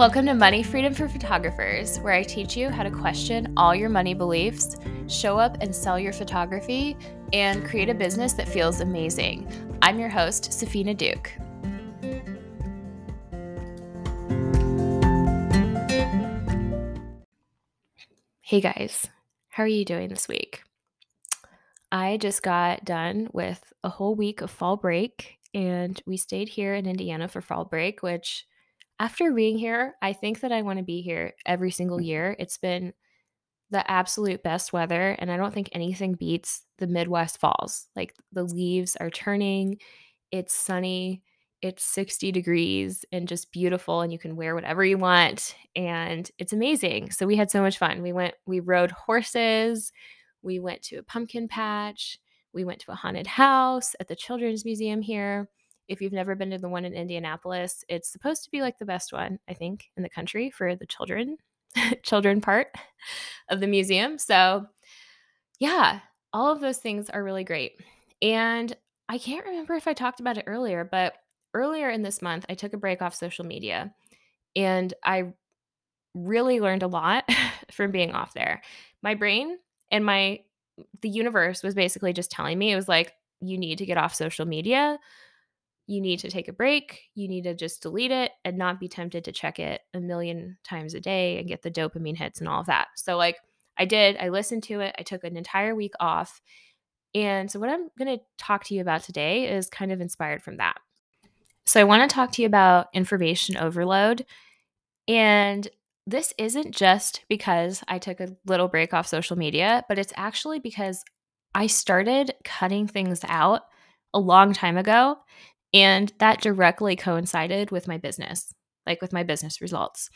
Welcome to Money Freedom for Photographers, where I teach you how to question all your money beliefs, show up and sell your photography, and create a business that feels amazing. I'm your host, Safina Duke. Hey guys, how are you doing this week? I just got done with a whole week of fall break, and we stayed here in Indiana for fall break, which after being here, I think that I want to be here every single mm-hmm. year. It's been the absolute best weather, and I don't think anything beats the Midwest falls. Like the leaves are turning, it's sunny, it's 60 degrees and just beautiful, and you can wear whatever you want, and it's amazing. So we had so much fun. We went, we rode horses, we went to a pumpkin patch, we went to a haunted house at the Children's Museum here if you've never been to the one in Indianapolis, it's supposed to be like the best one, I think, in the country for the children children part of the museum. So, yeah, all of those things are really great. And I can't remember if I talked about it earlier, but earlier in this month, I took a break off social media and I really learned a lot from being off there. My brain and my the universe was basically just telling me it was like you need to get off social media you need to take a break. You need to just delete it and not be tempted to check it a million times a day and get the dopamine hits and all of that. So, like, I did, I listened to it. I took an entire week off. And so, what I'm going to talk to you about today is kind of inspired from that. So, I want to talk to you about information overload. And this isn't just because I took a little break off social media, but it's actually because I started cutting things out a long time ago and that directly coincided with my business, like with my business results.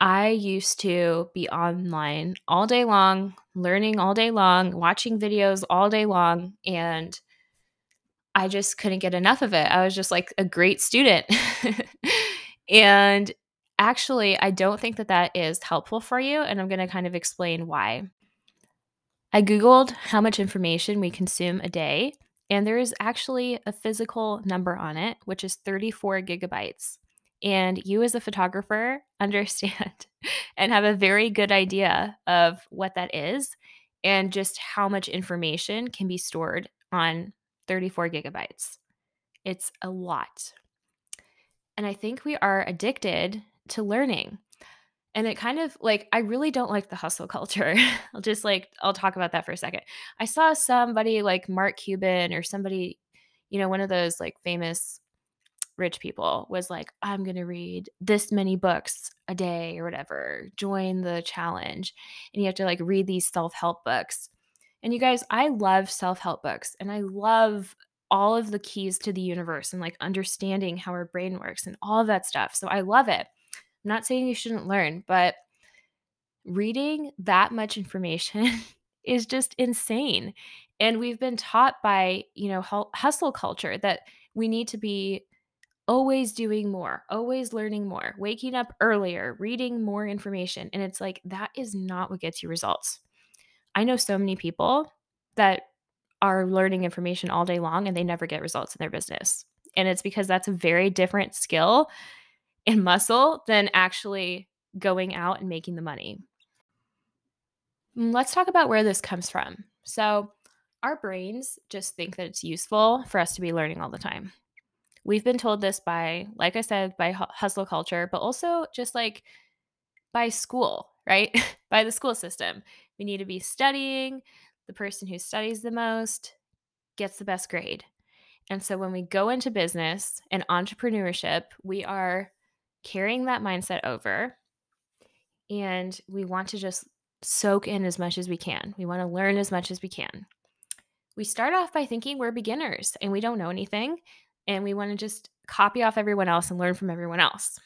I used to be online all day long, learning all day long, watching videos all day long, and I just couldn't get enough of it. I was just like a great student. and actually, I don't think that that is helpful for you. And I'm going to kind of explain why. I Googled how much information we consume a day, and there is actually a physical number on it, which is 34 gigabytes. And you, as a photographer, understand and have a very good idea of what that is and just how much information can be stored on 34 gigabytes. It's a lot. And I think we are addicted to learning and it kind of like i really don't like the hustle culture. I'll just like i'll talk about that for a second. I saw somebody like mark cuban or somebody you know one of those like famous rich people was like i'm going to read this many books a day or whatever. Join the challenge. And you have to like read these self-help books. And you guys i love self-help books and i love all of the keys to the universe and like understanding how our brain works and all of that stuff. So i love it I'm not saying you shouldn't learn, but reading that much information is just insane. And we've been taught by, you know, hustle culture that we need to be always doing more, always learning more, waking up earlier, reading more information. And it's like, that is not what gets you results. I know so many people that are learning information all day long and they never get results in their business. And it's because that's a very different skill and muscle than actually going out and making the money. Mm, let's talk about where this comes from. So, our brains just think that it's useful for us to be learning all the time. We've been told this by, like I said, by hustle culture, but also just like by school, right? by the school system. We need to be studying. The person who studies the most gets the best grade. And so when we go into business and entrepreneurship, we are carrying that mindset over and we want to just soak in as much as we can. We want to learn as much as we can. We start off by thinking we're beginners and we don't know anything and we want to just copy off everyone else and learn from everyone else.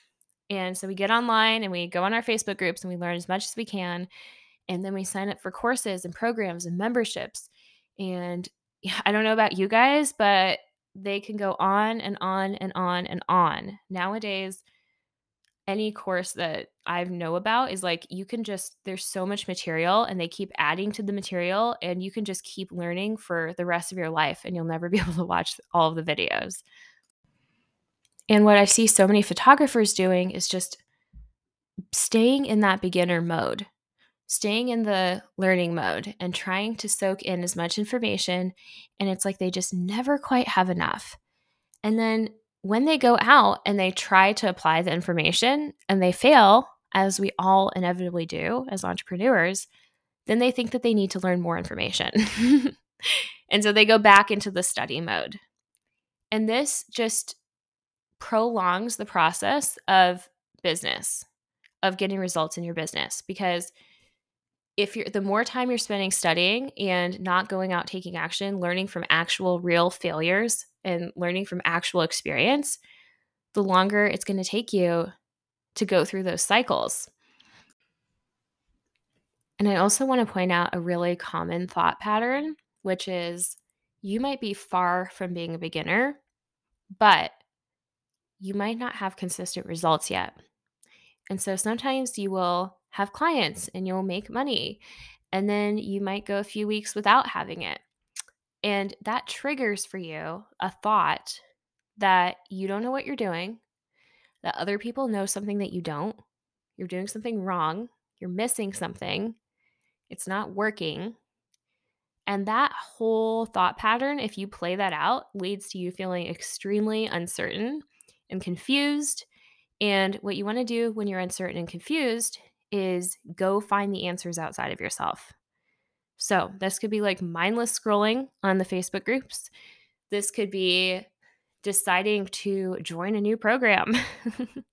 And so we get online and we go on our Facebook groups and we learn as much as we can. And then we sign up for courses and programs and memberships. And I don't know about you guys, but they can go on and on and on and on. Nowadays, any course that I know about is like you can just there's so much material and they keep adding to the material and you can just keep learning for the rest of your life and you'll never be able to watch all of the videos. And what I see so many photographers doing is just staying in that beginner mode, staying in the learning mode and trying to soak in as much information. And it's like they just never quite have enough. And then when they go out and they try to apply the information and they fail, as we all inevitably do as entrepreneurs, then they think that they need to learn more information. and so they go back into the study mode. And this just prolongs the process of business, of getting results in your business because if you're the more time you're spending studying and not going out taking action, learning from actual real failures and learning from actual experience, the longer it's going to take you to go through those cycles. And I also want to point out a really common thought pattern, which is you might be far from being a beginner, but you might not have consistent results yet. And so sometimes you will have clients and you'll make money, and then you might go a few weeks without having it. And that triggers for you a thought that you don't know what you're doing, that other people know something that you don't, you're doing something wrong, you're missing something, it's not working. And that whole thought pattern, if you play that out, leads to you feeling extremely uncertain and confused. And what you want to do when you're uncertain and confused is go find the answers outside of yourself. So, this could be like mindless scrolling on the Facebook groups. This could be deciding to join a new program.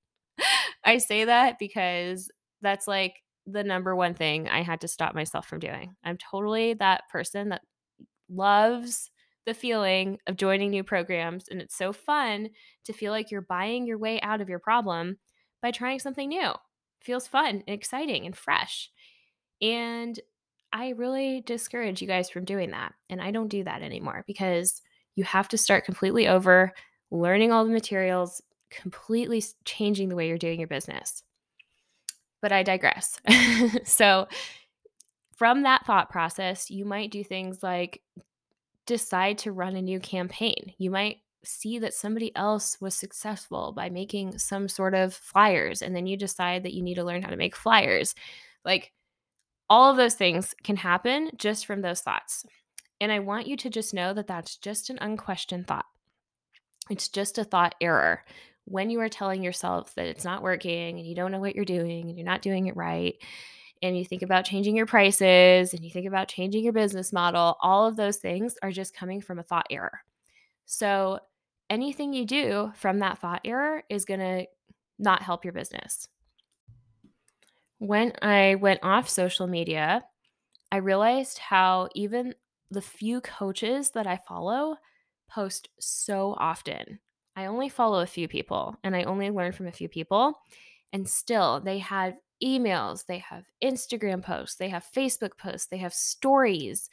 I say that because that's like the number one thing I had to stop myself from doing. I'm totally that person that loves the feeling of joining new programs. And it's so fun to feel like you're buying your way out of your problem by trying something new. Feels fun and exciting and fresh. And I really discourage you guys from doing that. And I don't do that anymore because you have to start completely over, learning all the materials, completely changing the way you're doing your business. But I digress. so, from that thought process, you might do things like decide to run a new campaign. You might see that somebody else was successful by making some sort of flyers, and then you decide that you need to learn how to make flyers. Like, all of those things can happen just from those thoughts. And I want you to just know that that's just an unquestioned thought. It's just a thought error. When you are telling yourself that it's not working and you don't know what you're doing and you're not doing it right, and you think about changing your prices and you think about changing your business model, all of those things are just coming from a thought error. So anything you do from that thought error is going to not help your business. When I went off social media, I realized how even the few coaches that I follow post so often. I only follow a few people and I only learn from a few people. And still, they have emails, they have Instagram posts, they have Facebook posts, they have stories.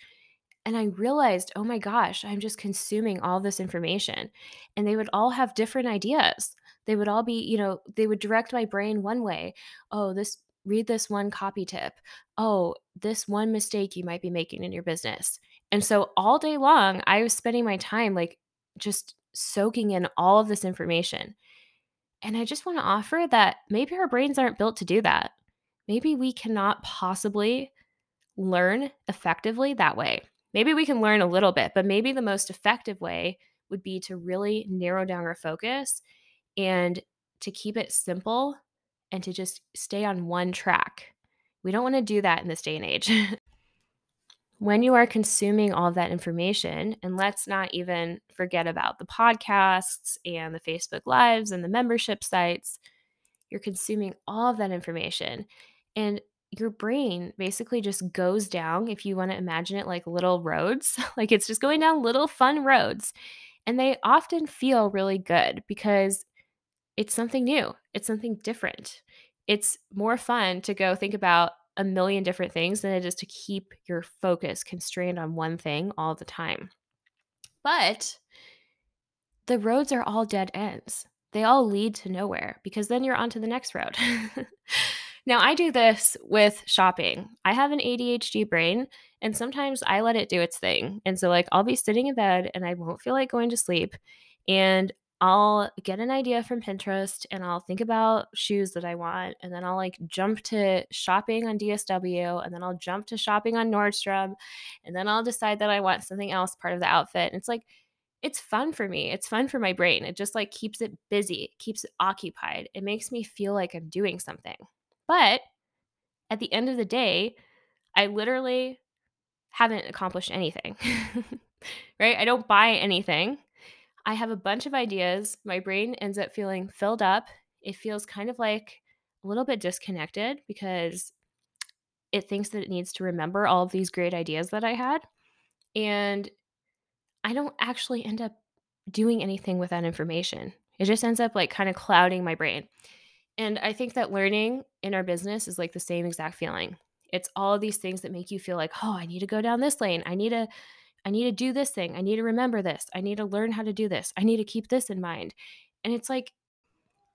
And I realized, oh my gosh, I'm just consuming all this information. And they would all have different ideas. They would all be, you know, they would direct my brain one way. Oh, this read this one copy tip. Oh, this one mistake you might be making in your business. And so all day long, I was spending my time like just soaking in all of this information. And I just want to offer that maybe our brains aren't built to do that. Maybe we cannot possibly learn effectively that way. Maybe we can learn a little bit, but maybe the most effective way would be to really narrow down our focus and to keep it simple and to just stay on one track. We don't want to do that in this day and age. when you are consuming all of that information, and let's not even forget about the podcasts and the Facebook Lives and the membership sites, you're consuming all of that information. And your brain basically just goes down, if you want to imagine it like little roads, like it's just going down little fun roads. And they often feel really good because it's something new, it's something different. It's more fun to go think about a million different things than it is to keep your focus constrained on one thing all the time. But the roads are all dead ends. They all lead to nowhere because then you're on to the next road. now, I do this with shopping. I have an ADHD brain, and sometimes I let it do its thing. And so, like, I'll be sitting in bed and I won't feel like going to sleep. And I'll get an idea from Pinterest and I'll think about shoes that I want. And then I'll like jump to shopping on DSW and then I'll jump to shopping on Nordstrom. And then I'll decide that I want something else part of the outfit. And it's like, it's fun for me. It's fun for my brain. It just like keeps it busy, keeps it occupied. It makes me feel like I'm doing something. But at the end of the day, I literally haven't accomplished anything. right? I don't buy anything. I have a bunch of ideas. My brain ends up feeling filled up. It feels kind of like a little bit disconnected because it thinks that it needs to remember all of these great ideas that I had. And I don't actually end up doing anything with that information. It just ends up like kind of clouding my brain. And I think that learning in our business is like the same exact feeling. It's all these things that make you feel like, "Oh, I need to go down this lane. I need to I need to do this thing. I need to remember this. I need to learn how to do this. I need to keep this in mind." And it's like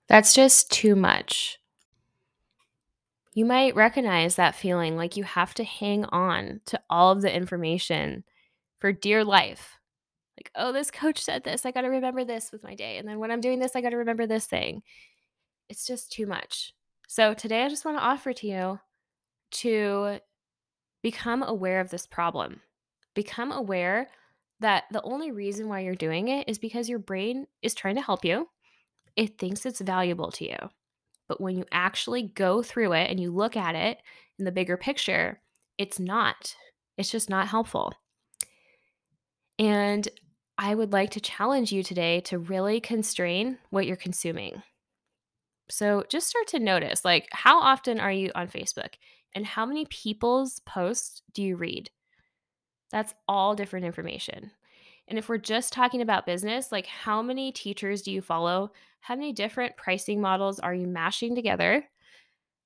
that's just too much. You might recognize that feeling like you have to hang on to all of the information for dear life. Like, oh, this coach said this. I got to remember this with my day. And then when I'm doing this, I got to remember this thing. It's just too much. So today, I just want to offer to you to become aware of this problem. Become aware that the only reason why you're doing it is because your brain is trying to help you. It thinks it's valuable to you. But when you actually go through it and you look at it in the bigger picture, it's not. It's just not helpful. And I would like to challenge you today to really constrain what you're consuming. So just start to notice like, how often are you on Facebook? And how many people's posts do you read? That's all different information. And if we're just talking about business, like how many teachers do you follow? How many different pricing models are you mashing together?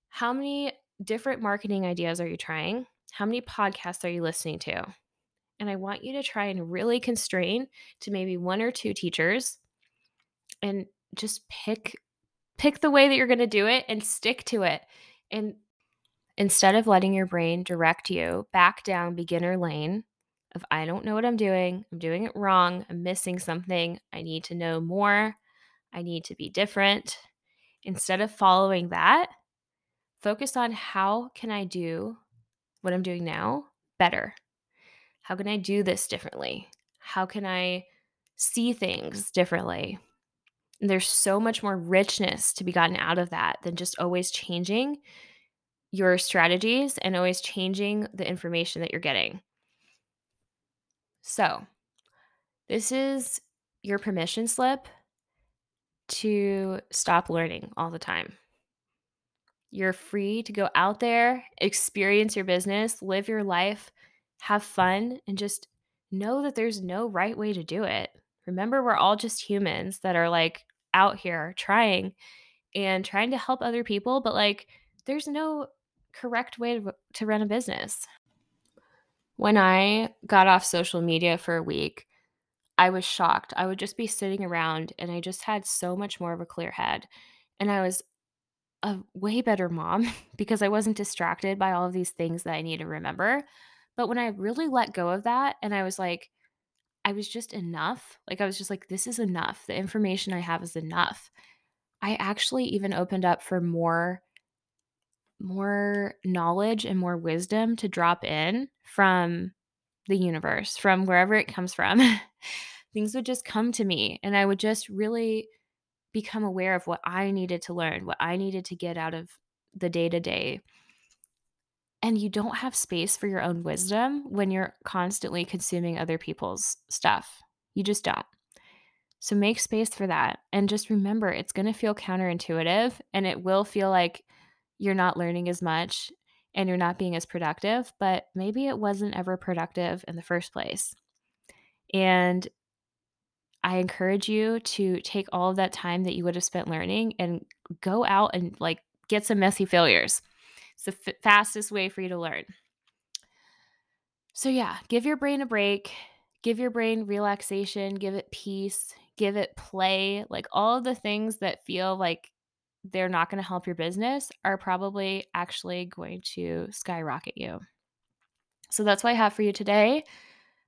How many different marketing ideas are you trying? How many podcasts are you listening to? And I want you to try and really constrain to maybe one or two teachers and just pick pick the way that you're going to do it and stick to it. And instead of letting your brain direct you back down beginner lane of I don't know what I'm doing, I'm doing it wrong, I'm missing something, I need to know more, I need to be different. Instead of following that, focus on how can I do what I'm doing now better? How can I do this differently? How can I see things differently? And there's so much more richness to be gotten out of that than just always changing your strategies and always changing the information that you're getting. So, this is your permission slip to stop learning all the time. You're free to go out there, experience your business, live your life, have fun, and just know that there's no right way to do it. Remember, we're all just humans that are like out here trying and trying to help other people, but like there's no correct way to, to run a business. When I got off social media for a week, I was shocked. I would just be sitting around and I just had so much more of a clear head. And I was a way better mom because I wasn't distracted by all of these things that I need to remember. But when I really let go of that and I was like, I was just enough. Like, I was just like, this is enough. The information I have is enough. I actually even opened up for more more knowledge and more wisdom to drop in from the universe, from wherever it comes from. Things would just come to me and I would just really become aware of what I needed to learn, what I needed to get out of the day to day and you don't have space for your own wisdom when you're constantly consuming other people's stuff. You just don't. So make space for that. And just remember, it's going to feel counterintuitive and it will feel like you're not learning as much and you're not being as productive, but maybe it wasn't ever productive in the first place. And I encourage you to take all of that time that you would have spent learning and go out and like get some messy failures it's the f- fastest way for you to learn. So, yeah, give your brain a break, give your brain relaxation, give it peace, give it play. Like all the things that feel like they're not going to help your business are probably actually going to skyrocket you. So, that's what I have for you today.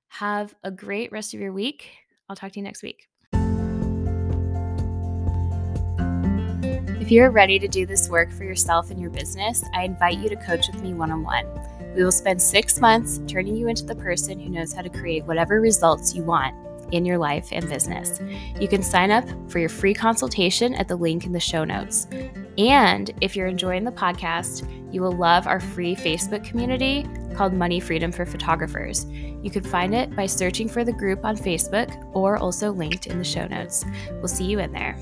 Have a great rest of your week. I'll talk to you next week. If you're ready to do this work for yourself and your business, I invite you to coach with me one on one. We will spend six months turning you into the person who knows how to create whatever results you want in your life and business. You can sign up for your free consultation at the link in the show notes. And if you're enjoying the podcast, you will love our free Facebook community called Money Freedom for Photographers. You can find it by searching for the group on Facebook or also linked in the show notes. We'll see you in there.